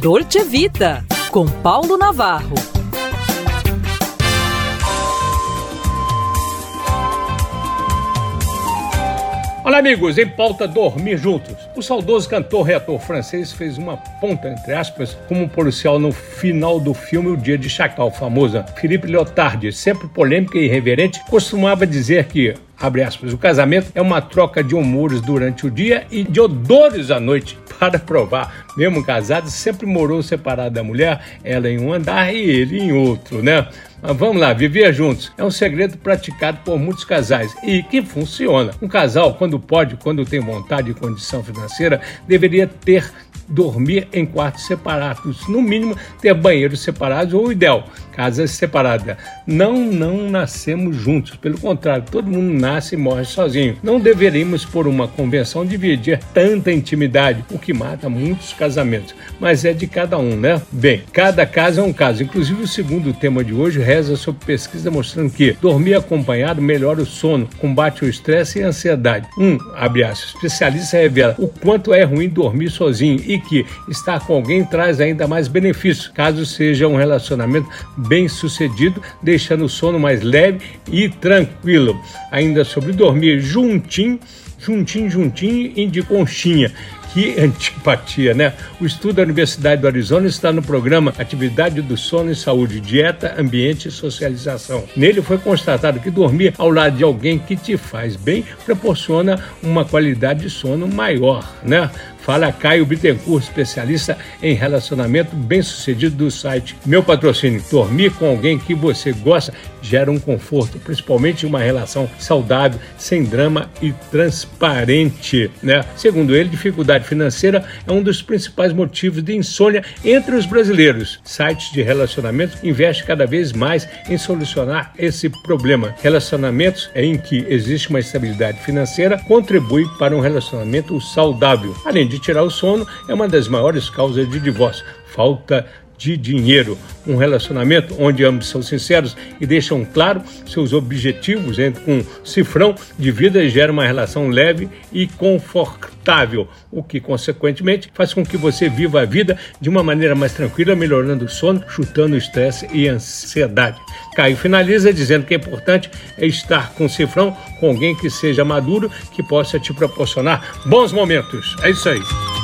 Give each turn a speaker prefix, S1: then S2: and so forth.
S1: Dolce Vita, com Paulo Navarro.
S2: Olá, amigos, em pauta Dormir Juntos. O saudoso cantor e ator francês fez uma ponta, entre aspas, como um policial no final do filme O Dia de Chacal, famosa. Philippe Lyotard, sempre polêmico e irreverente, costumava dizer que aspas, o casamento é uma troca de humores durante o dia e de odores à noite. Para provar, mesmo casado, sempre morou separado da mulher, ela em um andar e ele em outro, né? Mas vamos lá, viver juntos é um segredo praticado por muitos casais e que funciona. Um casal, quando pode, quando tem vontade e condição financeira, deveria ter dormir em quartos separados, no mínimo ter banheiros separados ou ideal, casas separadas. Não, não nascemos juntos, pelo contrário, todo mundo nasce e morre sozinho. Não deveríamos, por uma convenção, dividir tanta intimidade, o que mata muitos casamentos. Mas é de cada um, né? Bem, cada caso é um caso. Inclusive, o segundo tema de hoje reza sobre pesquisa mostrando que dormir acompanhado melhora o sono, combate o estresse e a ansiedade. Um, abre aspas, especialista revela o quanto é ruim dormir sozinho e que estar com alguém traz ainda mais benefícios, caso seja um relacionamento bem sucedido, deixando o sono mais leve e tranquilo. Ainda sobre dormir juntinho, juntinho, juntinho e de conchinha. Que antipatia, né? O estudo da Universidade do Arizona está no programa Atividade do Sono e Saúde, Dieta, Ambiente e Socialização. Nele foi constatado que dormir ao lado de alguém que te faz bem proporciona uma qualidade de sono maior, né? Fala Caio Bittencourt, especialista em relacionamento bem-sucedido do site Meu Patrocínio. Dormir com alguém que você gosta gera um conforto, principalmente uma relação saudável, sem drama e transparente, né? Segundo ele, dificuldade financeira é um dos principais motivos de insônia entre os brasileiros. Sites de relacionamento investem cada vez mais em solucionar esse problema. Relacionamentos em que existe uma estabilidade financeira contribui para um relacionamento saudável. Além de tirar o sono é uma das maiores causas de divórcio. Falta de dinheiro. Um relacionamento onde ambos são sinceros e deixam claro seus objetivos entre um cifrão de vida gera uma relação leve e confortável, o que consequentemente faz com que você viva a vida de uma maneira mais tranquila, melhorando o sono, chutando o estresse e ansiedade. Caio finaliza dizendo que é importante estar com cifrão, com alguém que seja maduro, que possa te proporcionar bons momentos. É isso aí.